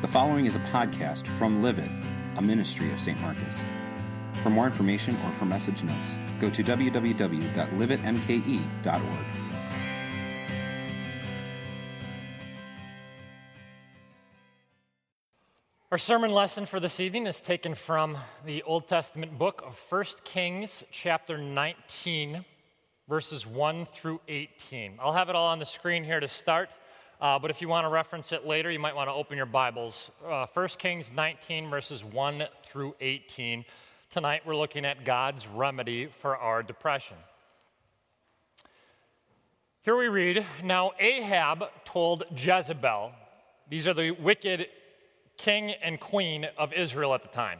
The following is a podcast from Live It, a ministry of St. Marcus. For more information or for message notes, go to www.liveitmke.org. Our sermon lesson for this evening is taken from the Old Testament book of 1 Kings, chapter 19, verses 1 through 18. I'll have it all on the screen here to start. Uh, but if you want to reference it later, you might want to open your Bibles. Uh, 1 Kings 19, verses 1 through 18. Tonight we're looking at God's remedy for our depression. Here we read Now Ahab told Jezebel, these are the wicked king and queen of Israel at the time.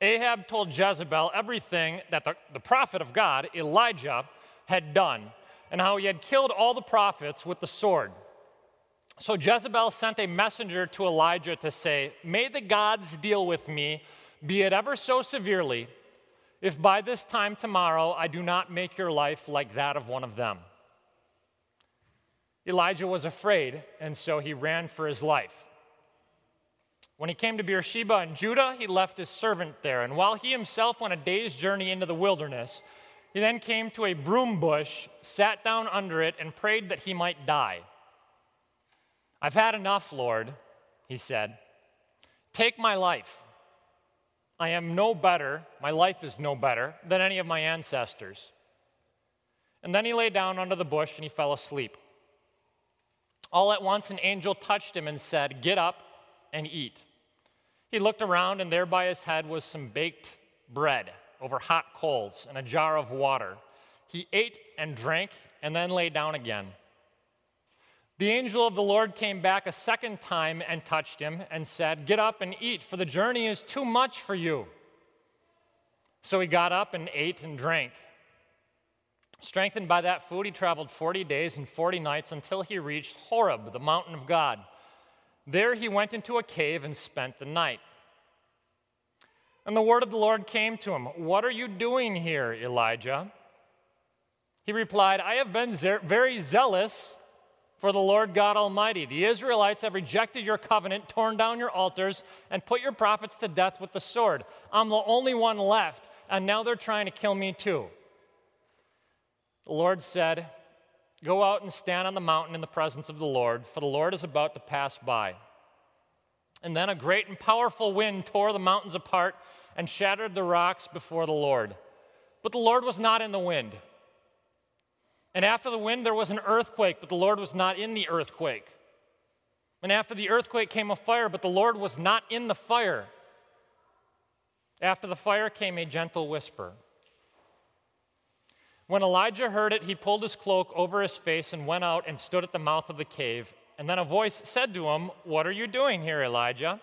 Ahab told Jezebel everything that the, the prophet of God, Elijah, had done, and how he had killed all the prophets with the sword. So Jezebel sent a messenger to Elijah to say, May the gods deal with me, be it ever so severely, if by this time tomorrow I do not make your life like that of one of them. Elijah was afraid, and so he ran for his life. When he came to Beersheba in Judah, he left his servant there, and while he himself went a day's journey into the wilderness, he then came to a broom bush, sat down under it, and prayed that he might die. I've had enough, Lord, he said. Take my life. I am no better, my life is no better than any of my ancestors. And then he lay down under the bush and he fell asleep. All at once, an angel touched him and said, Get up and eat. He looked around, and there by his head was some baked bread over hot coals and a jar of water. He ate and drank and then lay down again. The angel of the Lord came back a second time and touched him and said, Get up and eat, for the journey is too much for you. So he got up and ate and drank. Strengthened by that food, he traveled 40 days and 40 nights until he reached Horeb, the mountain of God. There he went into a cave and spent the night. And the word of the Lord came to him What are you doing here, Elijah? He replied, I have been very zealous for the Lord God Almighty. The Israelites have rejected your covenant, torn down your altars, and put your prophets to death with the sword. I'm the only one left, and now they're trying to kill me too. The Lord said, Go out and stand on the mountain in the presence of the Lord, for the Lord is about to pass by. And then a great and powerful wind tore the mountains apart and shattered the rocks before the Lord. But the Lord was not in the wind. And after the wind, there was an earthquake, but the Lord was not in the earthquake. And after the earthquake came a fire, but the Lord was not in the fire. After the fire came a gentle whisper. When Elijah heard it, he pulled his cloak over his face and went out and stood at the mouth of the cave. And then a voice said to him, What are you doing here, Elijah?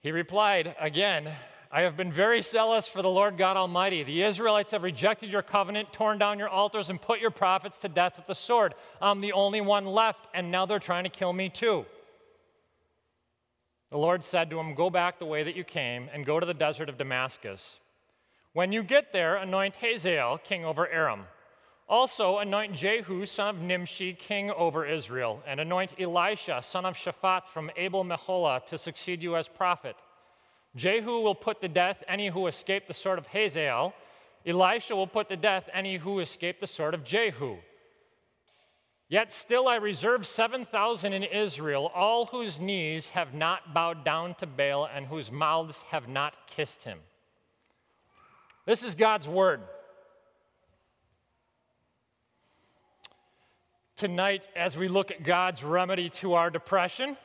He replied, Again, I have been very zealous for the Lord God Almighty. The Israelites have rejected your covenant, torn down your altars, and put your prophets to death with the sword. I'm the only one left, and now they're trying to kill me too. The Lord said to him, Go back the way that you came and go to the desert of Damascus. When you get there, anoint Hazael king over Aram. Also, anoint Jehu, son of Nimshi, king over Israel, and anoint Elisha, son of Shaphat from Abel Meholah, to succeed you as prophet. Jehu will put to death any who escape the sword of Hazael. Elisha will put to death any who escape the sword of Jehu. Yet still I reserve 7,000 in Israel, all whose knees have not bowed down to Baal and whose mouths have not kissed him. This is God's word. Tonight, as we look at God's remedy to our depression,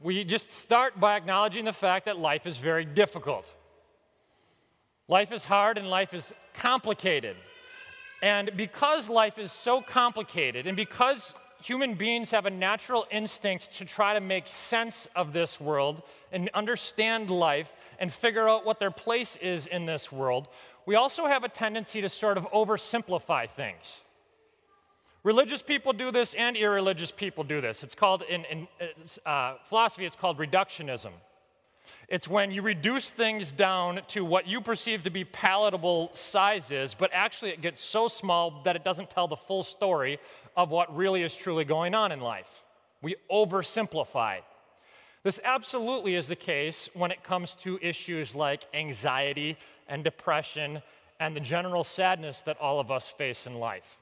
we just start by acknowledging the fact that life is very difficult. Life is hard and life is complicated. And because life is so complicated, and because human beings have a natural instinct to try to make sense of this world and understand life and figure out what their place is in this world, we also have a tendency to sort of oversimplify things. Religious people do this and irreligious people do this. It's called, in, in uh, philosophy, it's called reductionism. It's when you reduce things down to what you perceive to be palatable sizes, but actually it gets so small that it doesn't tell the full story of what really is truly going on in life. We oversimplify. This absolutely is the case when it comes to issues like anxiety and depression and the general sadness that all of us face in life.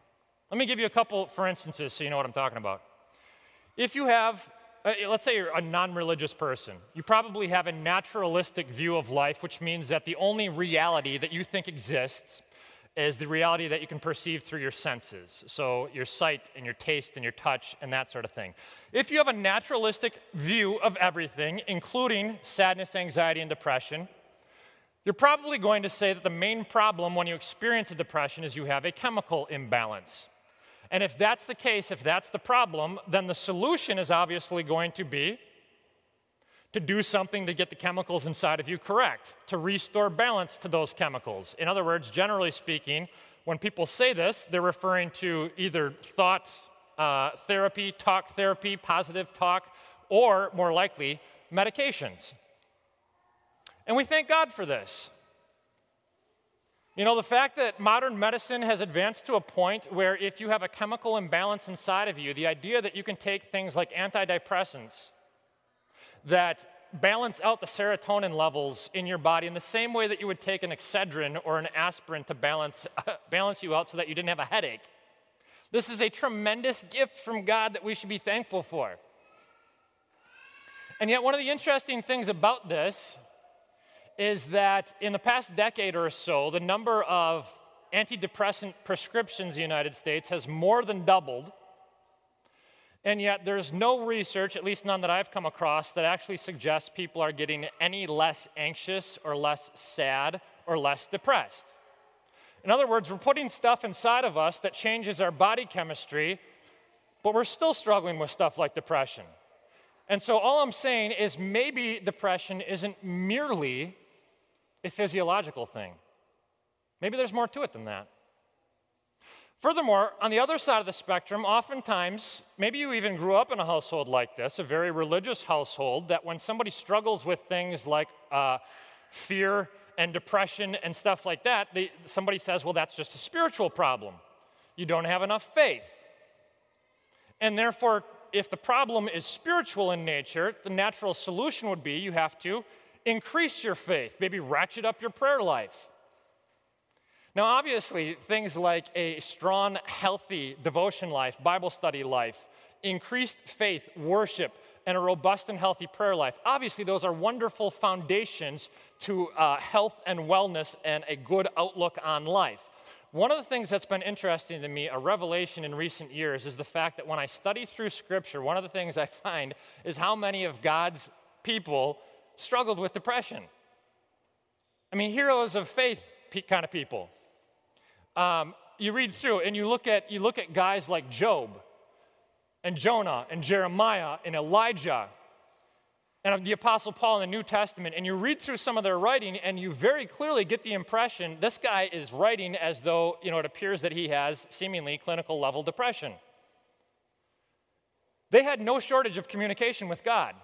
Let me give you a couple for instances so you know what I'm talking about. If you have, uh, let's say you're a non religious person, you probably have a naturalistic view of life, which means that the only reality that you think exists is the reality that you can perceive through your senses. So, your sight and your taste and your touch and that sort of thing. If you have a naturalistic view of everything, including sadness, anxiety, and depression, you're probably going to say that the main problem when you experience a depression is you have a chemical imbalance. And if that's the case, if that's the problem, then the solution is obviously going to be to do something to get the chemicals inside of you correct, to restore balance to those chemicals. In other words, generally speaking, when people say this, they're referring to either thought uh, therapy, talk therapy, positive talk, or more likely, medications. And we thank God for this. You know, the fact that modern medicine has advanced to a point where if you have a chemical imbalance inside of you, the idea that you can take things like antidepressants that balance out the serotonin levels in your body in the same way that you would take an Excedrin or an aspirin to balance, balance you out so that you didn't have a headache. This is a tremendous gift from God that we should be thankful for. And yet, one of the interesting things about this is that in the past decade or so, the number of antidepressant prescriptions in the United States has more than doubled and yet, there's no research, at least none that I've come across, that actually suggests people are getting any less anxious or less sad or less depressed. In other words, we're putting stuff inside of us that changes our body chemistry, but we're still struggling with stuff like depression. And so, all I'm saying is maybe depression isn't merely a physiological thing. Maybe there's more to it than that. Furthermore, on the other side of the spectrum, oftentimes, maybe you even grew up in a household like this, a very religious household, that when somebody struggles with things like uh, fear and depression and stuff like that, they, somebody says, well, that's just a spiritual problem. You don't have enough faith. And therefore, if the problem is spiritual in nature, the natural solution would be you have to increase your faith, maybe ratchet up your prayer life. Now, obviously, things like a strong, healthy devotion life, Bible study life, increased faith, worship, and a robust and healthy prayer life, obviously, those are wonderful foundations to uh, health and wellness and a good outlook on life. One of the things that's been interesting to me, a revelation in recent years, is the fact that when I study through Scripture, one of the things I find is how many of God's people struggled with depression. I mean, heroes of faith kind of people um, you read through and you look at you look at guys like Job and Jonah and Jeremiah and Elijah and the Apostle Paul in the New Testament, and you read through some of their writing, and you very clearly get the impression this guy is writing as though you know it appears that he has seemingly clinical level depression. They had no shortage of communication with God.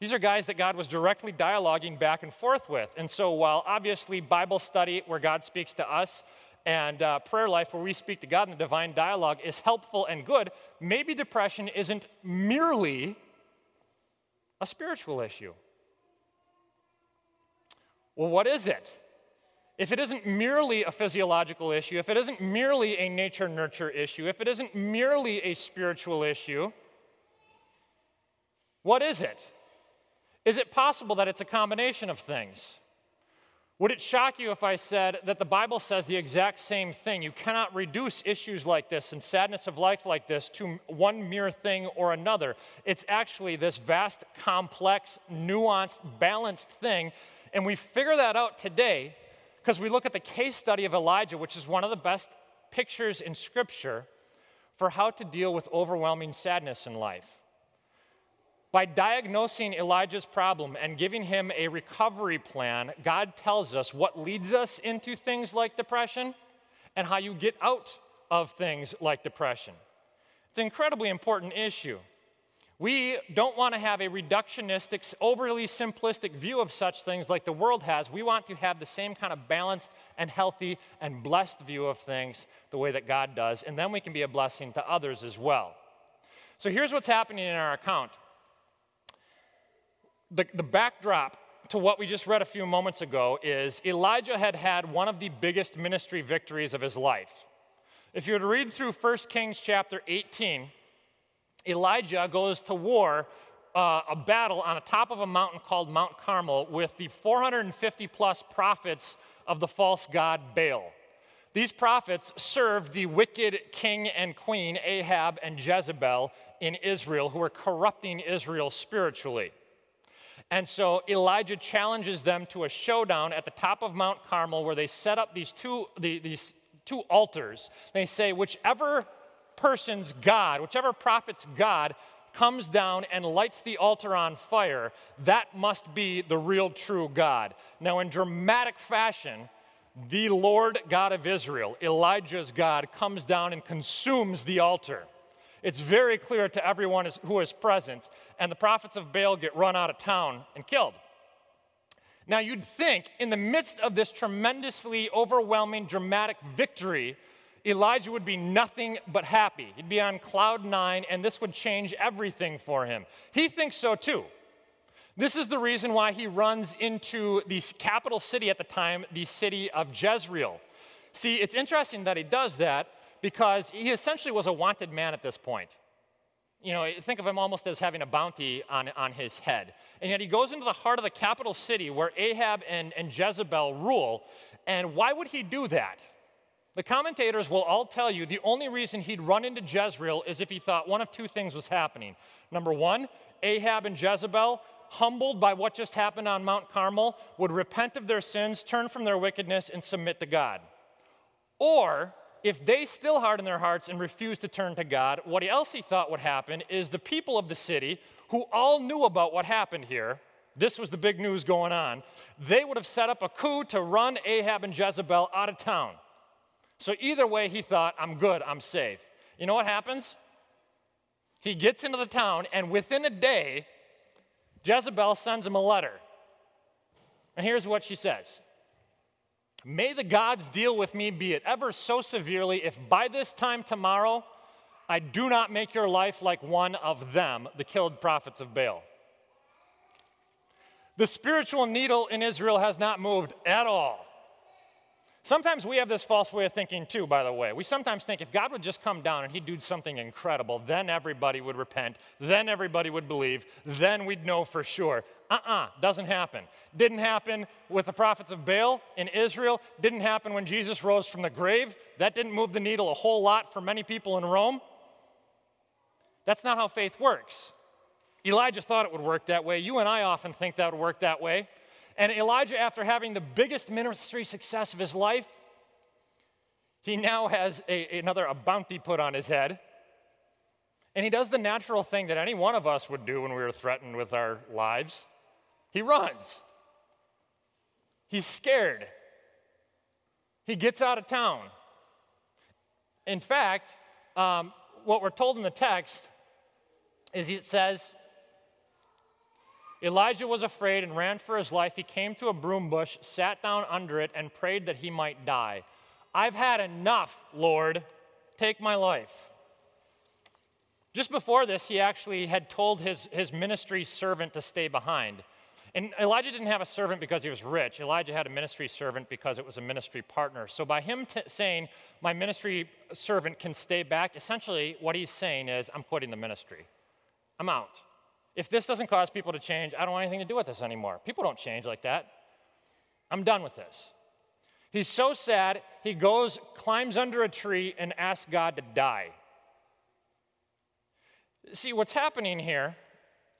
These are guys that God was directly dialoguing back and forth with. And so, while obviously Bible study, where God speaks to us, and uh, prayer life where we speak to God in the divine dialogue is helpful and good, maybe depression isn't merely a spiritual issue. Well, what is it? If it isn't merely a physiological issue, if it isn't merely a nature nurture issue, if it isn't merely a spiritual issue, what is it? Is it possible that it's a combination of things? Would it shock you if I said that the Bible says the exact same thing? You cannot reduce issues like this and sadness of life like this to one mere thing or another. It's actually this vast, complex, nuanced, balanced thing. And we figure that out today because we look at the case study of Elijah, which is one of the best pictures in Scripture for how to deal with overwhelming sadness in life. By diagnosing Elijah's problem and giving him a recovery plan, God tells us what leads us into things like depression and how you get out of things like depression. It's an incredibly important issue. We don't want to have a reductionistic, overly simplistic view of such things like the world has. We want to have the same kind of balanced and healthy and blessed view of things the way that God does, and then we can be a blessing to others as well. So here's what's happening in our account the, the backdrop to what we just read a few moments ago is Elijah had had one of the biggest ministry victories of his life. If you were to read through 1 Kings chapter 18, Elijah goes to war, uh, a battle on the top of a mountain called Mount Carmel with the 450 plus prophets of the false god Baal. These prophets served the wicked king and queen Ahab and Jezebel in Israel, who were corrupting Israel spiritually. And so Elijah challenges them to a showdown at the top of Mount Carmel where they set up these two, the, these two altars. They say, whichever person's God, whichever prophet's God comes down and lights the altar on fire, that must be the real true God. Now, in dramatic fashion, the Lord God of Israel, Elijah's God, comes down and consumes the altar. It's very clear to everyone who is present, and the prophets of Baal get run out of town and killed. Now, you'd think in the midst of this tremendously overwhelming, dramatic victory, Elijah would be nothing but happy. He'd be on cloud nine, and this would change everything for him. He thinks so too. This is the reason why he runs into the capital city at the time, the city of Jezreel. See, it's interesting that he does that because he essentially was a wanted man at this point. You know, think of him almost as having a bounty on, on his head. And yet he goes into the heart of the capital city where Ahab and, and Jezebel rule. And why would he do that? The commentators will all tell you the only reason he'd run into Jezreel is if he thought one of two things was happening. Number one, Ahab and Jezebel, humbled by what just happened on Mount Carmel, would repent of their sins, turn from their wickedness, and submit to God. Or, if they still harden their hearts and refuse to turn to God, what else he thought would happen is the people of the city, who all knew about what happened here, this was the big news going on, they would have set up a coup to run Ahab and Jezebel out of town. So either way, he thought, I'm good, I'm safe. You know what happens? He gets into the town, and within a day, Jezebel sends him a letter. And here's what she says May the gods deal with me, be it ever so severely, if by this time tomorrow I do not make your life like one of them, the killed prophets of Baal. The spiritual needle in Israel has not moved at all. Sometimes we have this false way of thinking too, by the way. We sometimes think if God would just come down and he'd do something incredible, then everybody would repent, then everybody would believe, then we'd know for sure. Uh uh-uh, uh, doesn't happen. Didn't happen with the prophets of Baal in Israel, didn't happen when Jesus rose from the grave. That didn't move the needle a whole lot for many people in Rome. That's not how faith works. Elijah thought it would work that way. You and I often think that would work that way. And Elijah, after having the biggest ministry success of his life, he now has a, another a bounty put on his head. And he does the natural thing that any one of us would do when we were threatened with our lives he runs. He's scared. He gets out of town. In fact, um, what we're told in the text is it says, Elijah was afraid and ran for his life. He came to a broom bush, sat down under it, and prayed that he might die. I've had enough, Lord. Take my life. Just before this, he actually had told his, his ministry servant to stay behind. And Elijah didn't have a servant because he was rich. Elijah had a ministry servant because it was a ministry partner. So by him t- saying, My ministry servant can stay back, essentially what he's saying is, I'm quitting the ministry. I'm out. If this doesn't cause people to change, I don't want anything to do with this anymore. People don't change like that. I'm done with this. He's so sad, he goes, climbs under a tree, and asks God to die. See, what's happening here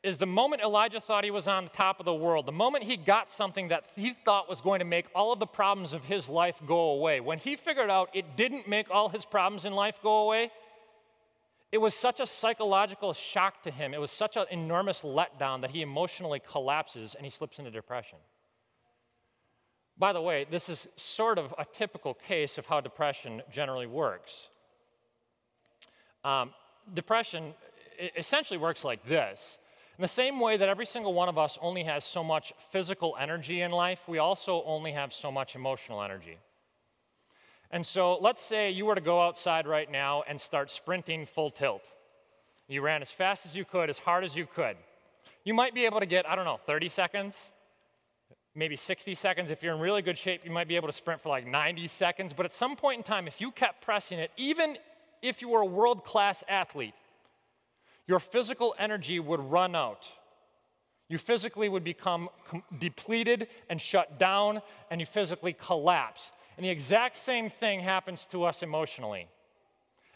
is the moment Elijah thought he was on the top of the world, the moment he got something that he thought was going to make all of the problems of his life go away, when he figured out it didn't make all his problems in life go away, it was such a psychological shock to him. It was such an enormous letdown that he emotionally collapses and he slips into depression. By the way, this is sort of a typical case of how depression generally works. Um, depression essentially works like this. In the same way that every single one of us only has so much physical energy in life, we also only have so much emotional energy. And so let's say you were to go outside right now and start sprinting full tilt. You ran as fast as you could, as hard as you could. You might be able to get, I don't know, 30 seconds, maybe 60 seconds. If you're in really good shape, you might be able to sprint for like 90 seconds. But at some point in time, if you kept pressing it, even if you were a world class athlete, your physical energy would run out. You physically would become com- depleted and shut down, and you physically collapse. And the exact same thing happens to us emotionally.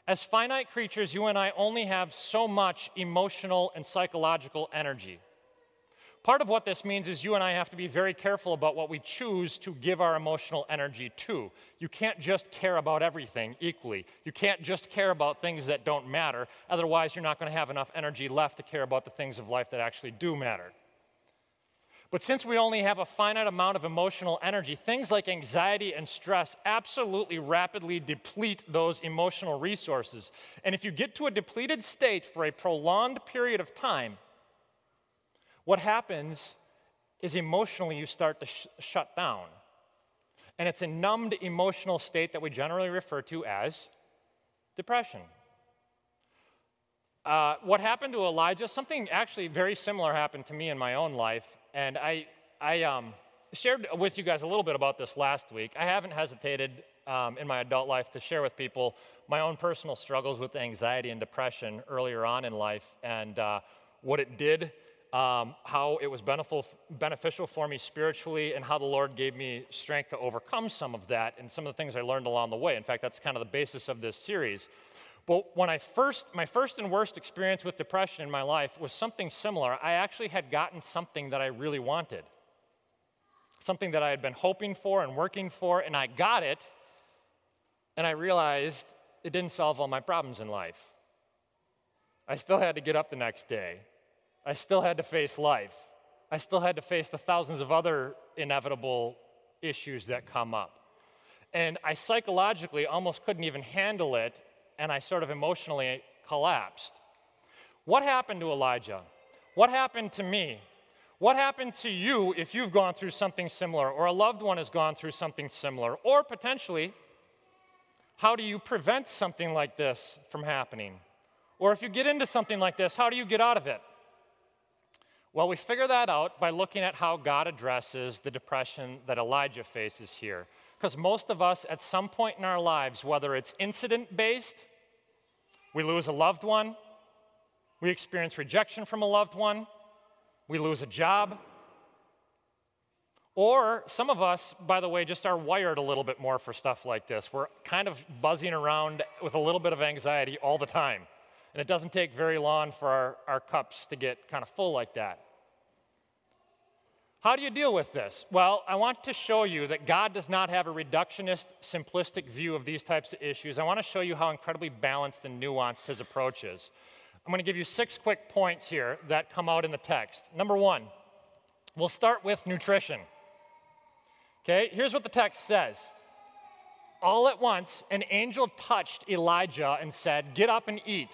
As finite creatures, you and I only have so much emotional and psychological energy. Part of what this means is you and I have to be very careful about what we choose to give our emotional energy to. You can't just care about everything equally. You can't just care about things that don't matter. Otherwise, you're not going to have enough energy left to care about the things of life that actually do matter. But since we only have a finite amount of emotional energy, things like anxiety and stress absolutely rapidly deplete those emotional resources. And if you get to a depleted state for a prolonged period of time, what happens is emotionally you start to sh- shut down. And it's a numbed emotional state that we generally refer to as depression. Uh, what happened to Elijah, something actually very similar happened to me in my own life. And I, I um, shared with you guys a little bit about this last week. I haven't hesitated um, in my adult life to share with people my own personal struggles with anxiety and depression earlier on in life and uh, what it did um, how it was beneficial for me spiritually, and how the Lord gave me strength to overcome some of that, and some of the things I learned along the way. In fact, that's kind of the basis of this series. But when I first, my first and worst experience with depression in my life was something similar. I actually had gotten something that I really wanted, something that I had been hoping for and working for, and I got it, and I realized it didn't solve all my problems in life. I still had to get up the next day. I still had to face life. I still had to face the thousands of other inevitable issues that come up. And I psychologically almost couldn't even handle it, and I sort of emotionally collapsed. What happened to Elijah? What happened to me? What happened to you if you've gone through something similar, or a loved one has gone through something similar, or potentially, how do you prevent something like this from happening? Or if you get into something like this, how do you get out of it? Well, we figure that out by looking at how God addresses the depression that Elijah faces here. Because most of us, at some point in our lives, whether it's incident based, we lose a loved one, we experience rejection from a loved one, we lose a job, or some of us, by the way, just are wired a little bit more for stuff like this. We're kind of buzzing around with a little bit of anxiety all the time. And it doesn't take very long for our, our cups to get kind of full like that. How do you deal with this? Well, I want to show you that God does not have a reductionist, simplistic view of these types of issues. I want to show you how incredibly balanced and nuanced his approach is. I'm going to give you six quick points here that come out in the text. Number one, we'll start with nutrition. Okay, here's what the text says. All at once, an angel touched Elijah and said, Get up and eat.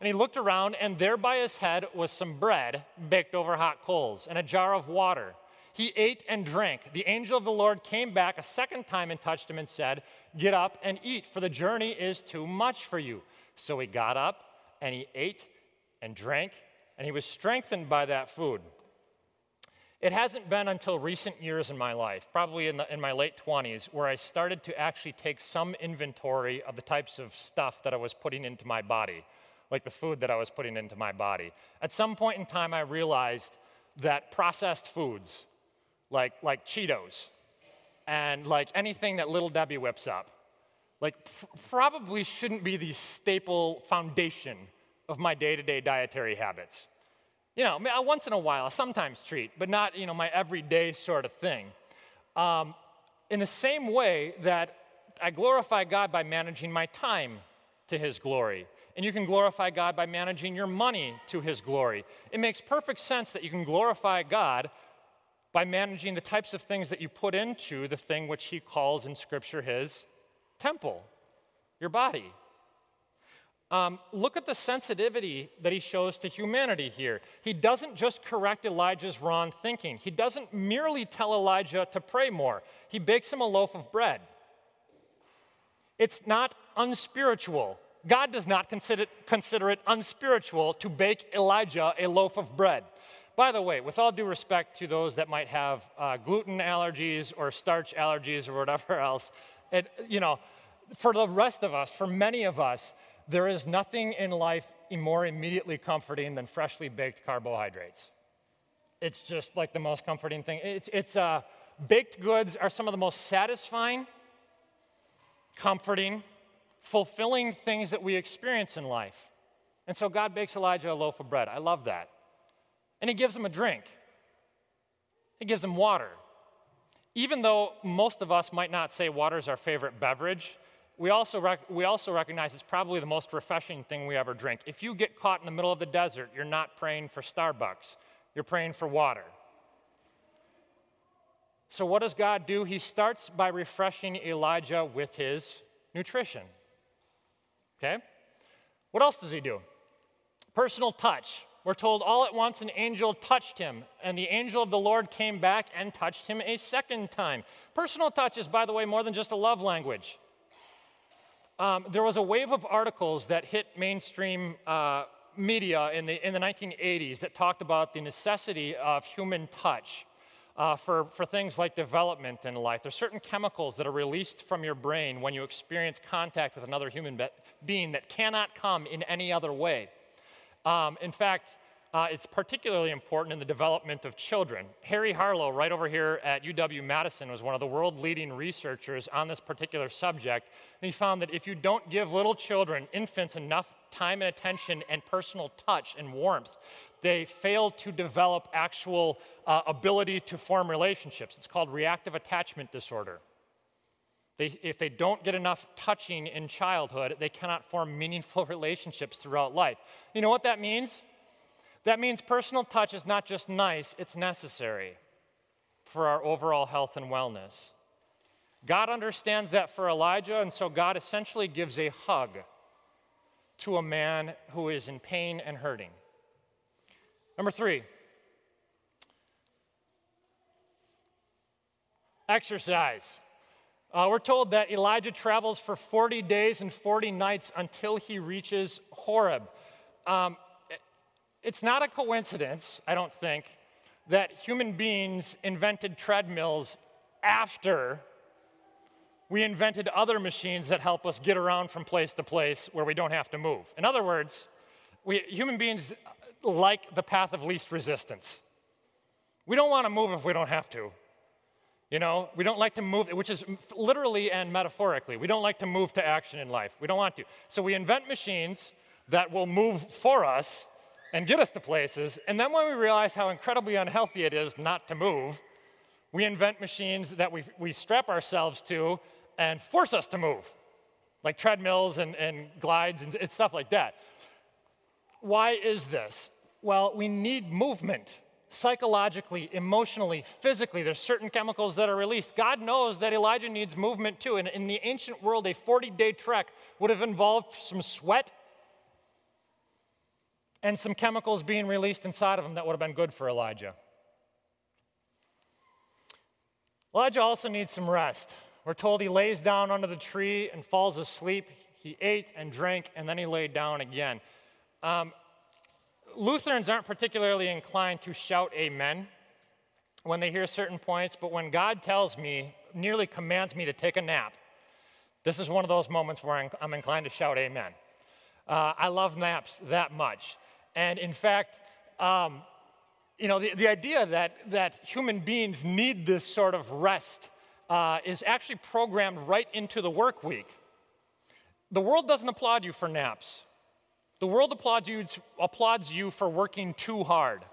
And he looked around, and there by his head was some bread baked over hot coals and a jar of water. He ate and drank. The angel of the Lord came back a second time and touched him and said, Get up and eat, for the journey is too much for you. So he got up and he ate and drank, and he was strengthened by that food. It hasn't been until recent years in my life, probably in, the, in my late 20s, where I started to actually take some inventory of the types of stuff that I was putting into my body, like the food that I was putting into my body. At some point in time, I realized that processed foods, like, like Cheetos and like anything that Little Debbie whips up, like pr- probably shouldn't be the staple foundation of my day-to-day dietary habits. You know, once in a while, I sometimes treat, but not, you know, my everyday sort of thing. Um, in the same way that I glorify God by managing my time to His glory. And you can glorify God by managing your money to His glory. It makes perfect sense that you can glorify God by managing the types of things that you put into the thing which he calls in Scripture his temple, your body. Um, look at the sensitivity that he shows to humanity here. He doesn't just correct Elijah's wrong thinking, he doesn't merely tell Elijah to pray more, he bakes him a loaf of bread. It's not unspiritual. God does not consider, consider it unspiritual to bake Elijah a loaf of bread. By the way, with all due respect to those that might have uh, gluten allergies or starch allergies or whatever else, it, you know, for the rest of us, for many of us, there is nothing in life more immediately comforting than freshly baked carbohydrates. It's just like the most comforting thing. It's, it's uh, baked goods are some of the most satisfying, comforting, fulfilling things that we experience in life. And so God bakes Elijah a loaf of bread. I love that. And he gives him a drink, he gives him water. Even though most of us might not say water is our favorite beverage, we also, rec- we also recognize it's probably the most refreshing thing we ever drink. If you get caught in the middle of the desert, you're not praying for Starbucks, you're praying for water. So, what does God do? He starts by refreshing Elijah with his nutrition. Okay? What else does he do? Personal touch. We're told all at once an angel touched him, and the angel of the Lord came back and touched him a second time. Personal touch is, by the way, more than just a love language. Um, there was a wave of articles that hit mainstream uh, media in the, in the 1980s that talked about the necessity of human touch uh, for, for things like development in life. There's certain chemicals that are released from your brain when you experience contact with another human be- being that cannot come in any other way. Um, in fact, uh, it's particularly important in the development of children. Harry Harlow, right over here at UW Madison, was one of the world leading researchers on this particular subject. And he found that if you don't give little children, infants, enough time and attention and personal touch and warmth, they fail to develop actual uh, ability to form relationships. It's called reactive attachment disorder. They, if they don't get enough touching in childhood, they cannot form meaningful relationships throughout life. You know what that means? That means personal touch is not just nice, it's necessary for our overall health and wellness. God understands that for Elijah, and so God essentially gives a hug to a man who is in pain and hurting. Number three, exercise. Uh, we're told that Elijah travels for 40 days and 40 nights until he reaches Horeb. Um, it's not a coincidence, I don't think, that human beings invented treadmills after we invented other machines that help us get around from place to place where we don't have to move. In other words, we, human beings like the path of least resistance. We don't want to move if we don't have to. You know, we don't like to move, which is literally and metaphorically. We don't like to move to action in life. We don't want to. So we invent machines that will move for us and get us to places. And then when we realize how incredibly unhealthy it is not to move, we invent machines that we, we strap ourselves to and force us to move, like treadmills and, and glides and, and stuff like that. Why is this? Well, we need movement psychologically, emotionally, physically. There's certain chemicals that are released. God knows that Elijah needs movement too. And in the ancient world, a 40 day trek would have involved some sweat and some chemicals being released inside of him that would have been good for Elijah. Elijah also needs some rest. We're told he lays down under the tree and falls asleep. He ate and drank, and then he laid down again. Um, Lutherans aren't particularly inclined to shout amen when they hear certain points, but when God tells me, nearly commands me to take a nap, this is one of those moments where I'm inclined to shout amen. Uh, I love naps that much. And in fact, um, you know, the, the idea that, that human beings need this sort of rest uh, is actually programmed right into the work week. The world doesn't applaud you for naps. The world applauds you, applauds you for working too hard.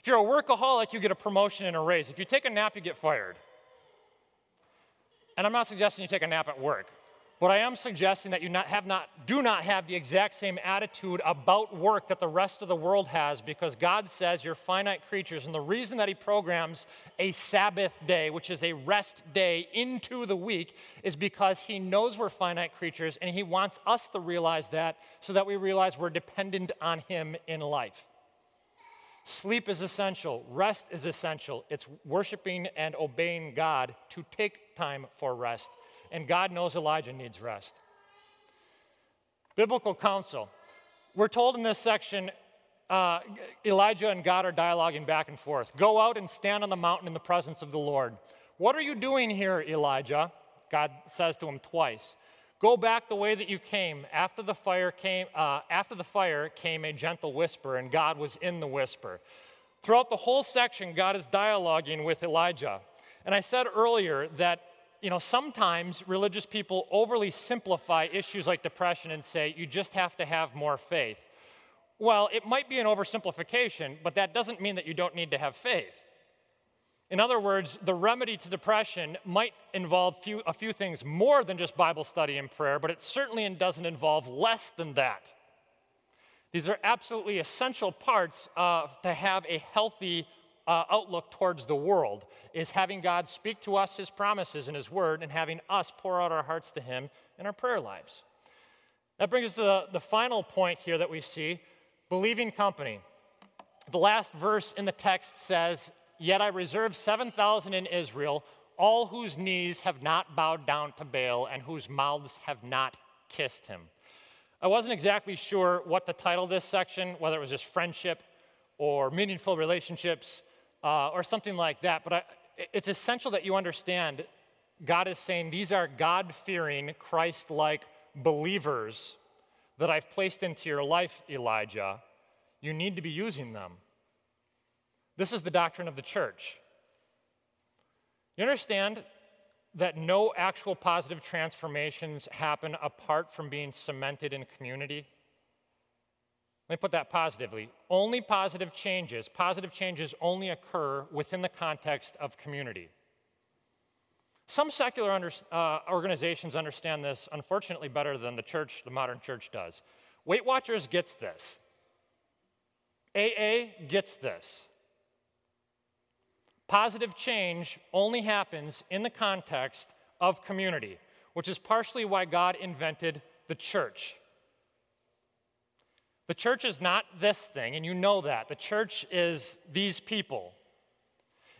If you're a workaholic, you get a promotion and a raise. If you take a nap, you get fired. And I'm not suggesting you take a nap at work. But I am suggesting that you not have not, do not have the exact same attitude about work that the rest of the world has because God says you're finite creatures. And the reason that He programs a Sabbath day, which is a rest day, into the week is because He knows we're finite creatures and He wants us to realize that so that we realize we're dependent on Him in life. Sleep is essential, rest is essential. It's worshiping and obeying God to take time for rest and God knows Elijah needs rest. Biblical counsel. We're told in this section uh, Elijah and God are dialoguing back and forth. Go out and stand on the mountain in the presence of the Lord. What are you doing here, Elijah? God says to him twice. Go back the way that you came. After the fire came, uh, after the fire came a gentle whisper, and God was in the whisper. Throughout the whole section, God is dialoguing with Elijah. And I said earlier that you know, sometimes religious people overly simplify issues like depression and say you just have to have more faith. Well, it might be an oversimplification, but that doesn't mean that you don't need to have faith. In other words, the remedy to depression might involve few, a few things more than just Bible study and prayer, but it certainly doesn't involve less than that. These are absolutely essential parts uh, to have a healthy uh, outlook towards the world is having God speak to us his promises in his word and having us pour out our hearts to him in our prayer lives. That brings us to the, the final point here that we see believing company. The last verse in the text says, Yet I reserve 7,000 in Israel, all whose knees have not bowed down to Baal and whose mouths have not kissed him. I wasn't exactly sure what the title this section, whether it was just friendship or meaningful relationships uh, or something like that. But I, it's essential that you understand God is saying these are God fearing, Christ like believers that I've placed into your life, Elijah. You need to be using them. This is the doctrine of the church. You understand that no actual positive transformations happen apart from being cemented in community? Let me put that positively. Only positive changes, positive changes only occur within the context of community. Some secular under, uh, organizations understand this, unfortunately, better than the church, the modern church does. Weight Watchers gets this. AA gets this. Positive change only happens in the context of community, which is partially why God invented the church. The church is not this thing, and you know that. The church is these people.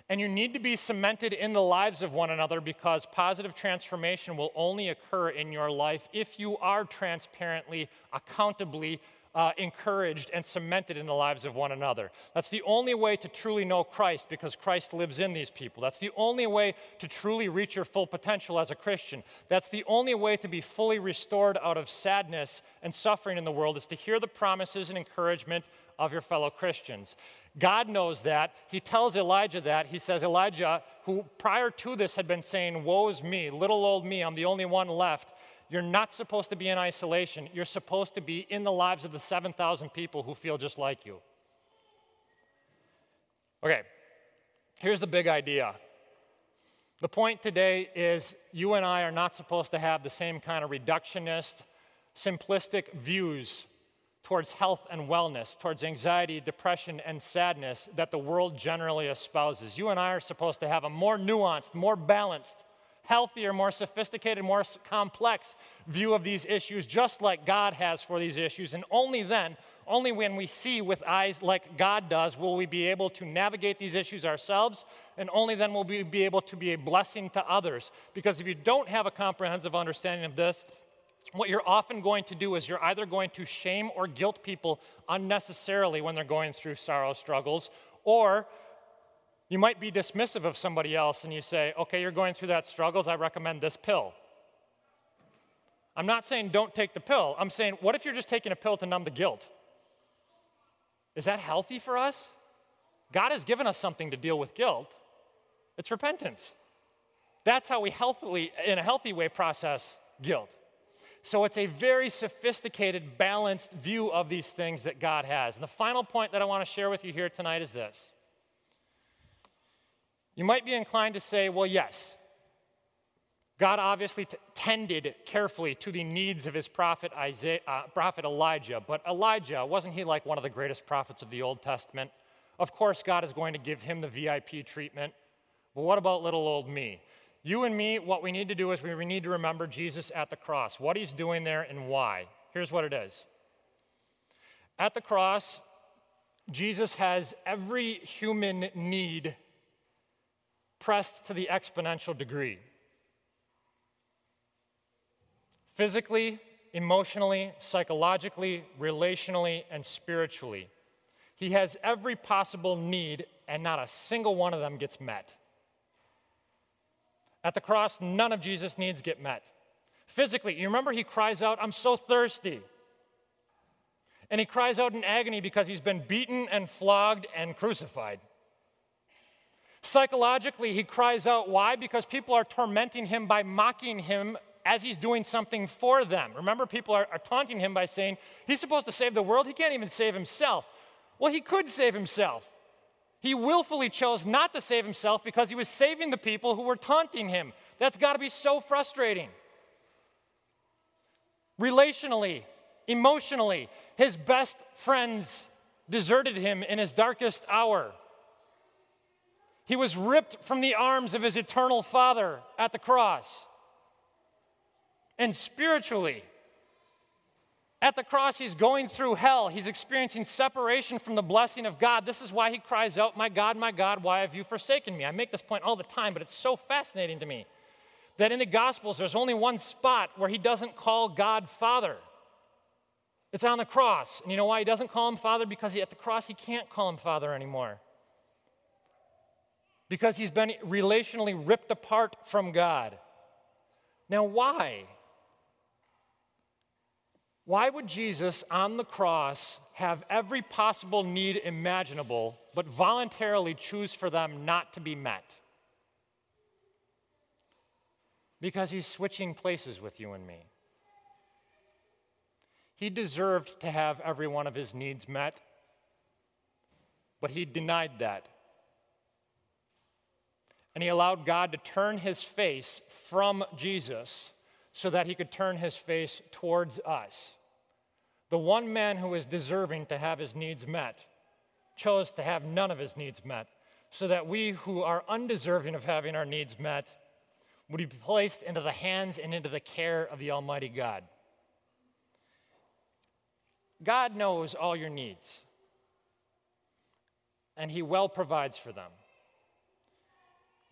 And you need to be cemented in the lives of one another because positive transformation will only occur in your life if you are transparently, accountably uh, encouraged and cemented in the lives of one another. That's the only way to truly know Christ because Christ lives in these people. That's the only way to truly reach your full potential as a Christian. That's the only way to be fully restored out of sadness and suffering in the world is to hear the promises and encouragement of your fellow Christians. God knows that. He tells Elijah that. He says, Elijah, who prior to this had been saying, Woe's me, little old me, I'm the only one left. You're not supposed to be in isolation. You're supposed to be in the lives of the 7,000 people who feel just like you. Okay, here's the big idea. The point today is you and I are not supposed to have the same kind of reductionist, simplistic views towards health and wellness, towards anxiety, depression, and sadness that the world generally espouses. You and I are supposed to have a more nuanced, more balanced, healthier, more sophisticated, more complex view of these issues, just like God has for these issues. And only then, only when we see with eyes like God does, will we be able to navigate these issues ourselves, and only then will we be able to be a blessing to others. Because if you don't have a comprehensive understanding of this, what you're often going to do is you're either going to shame or guilt people unnecessarily when they're going through sorrow struggles, or you might be dismissive of somebody else and you say, okay, you're going through that struggles, I recommend this pill. I'm not saying don't take the pill. I'm saying, what if you're just taking a pill to numb the guilt? Is that healthy for us? God has given us something to deal with guilt. It's repentance. That's how we healthily, in a healthy way, process guilt. So it's a very sophisticated, balanced view of these things that God has. And the final point that I want to share with you here tonight is this you might be inclined to say, well, yes, God obviously t- tended carefully to the needs of his prophet, Isaiah, uh, prophet Elijah, but Elijah, wasn't he like one of the greatest prophets of the Old Testament? Of course, God is going to give him the VIP treatment. But what about little old me? You and me, what we need to do is we need to remember Jesus at the cross, what he's doing there and why. Here's what it is At the cross, Jesus has every human need pressed to the exponential degree. Physically, emotionally, psychologically, relationally, and spiritually. He has every possible need, and not a single one of them gets met. At the cross, none of Jesus' needs get met. Physically, you remember he cries out, I'm so thirsty. And he cries out in agony because he's been beaten and flogged and crucified. Psychologically, he cries out, why? Because people are tormenting him by mocking him as he's doing something for them. Remember, people are, are, taunting him by saying, he's supposed to save the world, he can't even save himself. Well, he could save himself. He willfully chose not to save himself because he was saving the people who were taunting him. That's got to be so frustrating. Relationally, emotionally, his best friends deserted him in his darkest hour. He was ripped from the arms of his eternal Father at the cross. And spiritually, at the cross, he's going through hell. He's experiencing separation from the blessing of God. This is why he cries out, My God, my God, why have you forsaken me? I make this point all the time, but it's so fascinating to me that in the Gospels, there's only one spot where he doesn't call God Father. It's on the cross. And you know why he doesn't call him Father? Because he, at the cross, he can't call him Father anymore. Because he's been relationally ripped apart from God. Now, why? Why would Jesus on the cross have every possible need imaginable, but voluntarily choose for them not to be met? Because he's switching places with you and me. He deserved to have every one of his needs met, but he denied that. And he allowed God to turn his face from Jesus so that he could turn his face towards us. The one man who is deserving to have his needs met chose to have none of his needs met, so that we who are undeserving of having our needs met would be placed into the hands and into the care of the Almighty God. God knows all your needs, and He well provides for them.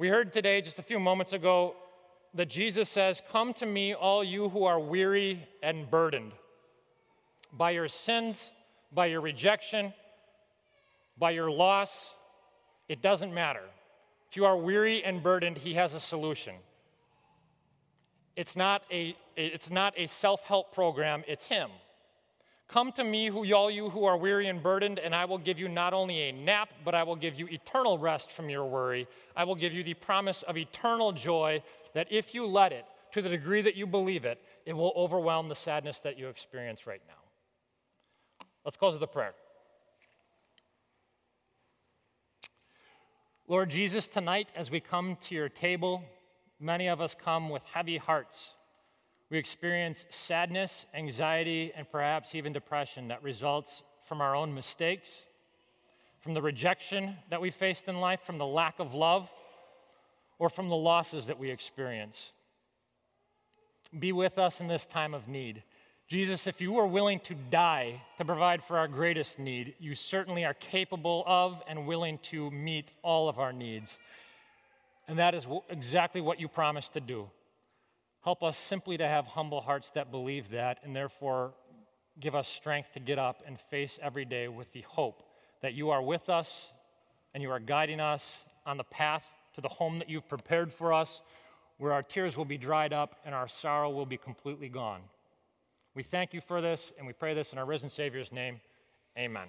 We heard today, just a few moments ago, that Jesus says, Come to me, all you who are weary and burdened by your sins, by your rejection, by your loss, it doesn't matter. If you are weary and burdened, He has a solution. It's not a, it's not a self help program, it's Him. Come to me, who all you who are weary and burdened, and I will give you not only a nap, but I will give you eternal rest from your worry. I will give you the promise of eternal joy that if you let it, to the degree that you believe it, it will overwhelm the sadness that you experience right now. Let's close with a prayer. Lord Jesus, tonight as we come to your table, many of us come with heavy hearts. We experience sadness, anxiety, and perhaps even depression that results from our own mistakes, from the rejection that we faced in life, from the lack of love, or from the losses that we experience. Be with us in this time of need. Jesus, if you are willing to die to provide for our greatest need, you certainly are capable of and willing to meet all of our needs. And that is exactly what you promised to do. Help us simply to have humble hearts that believe that, and therefore give us strength to get up and face every day with the hope that you are with us and you are guiding us on the path to the home that you've prepared for us, where our tears will be dried up and our sorrow will be completely gone. We thank you for this, and we pray this in our risen Savior's name. Amen.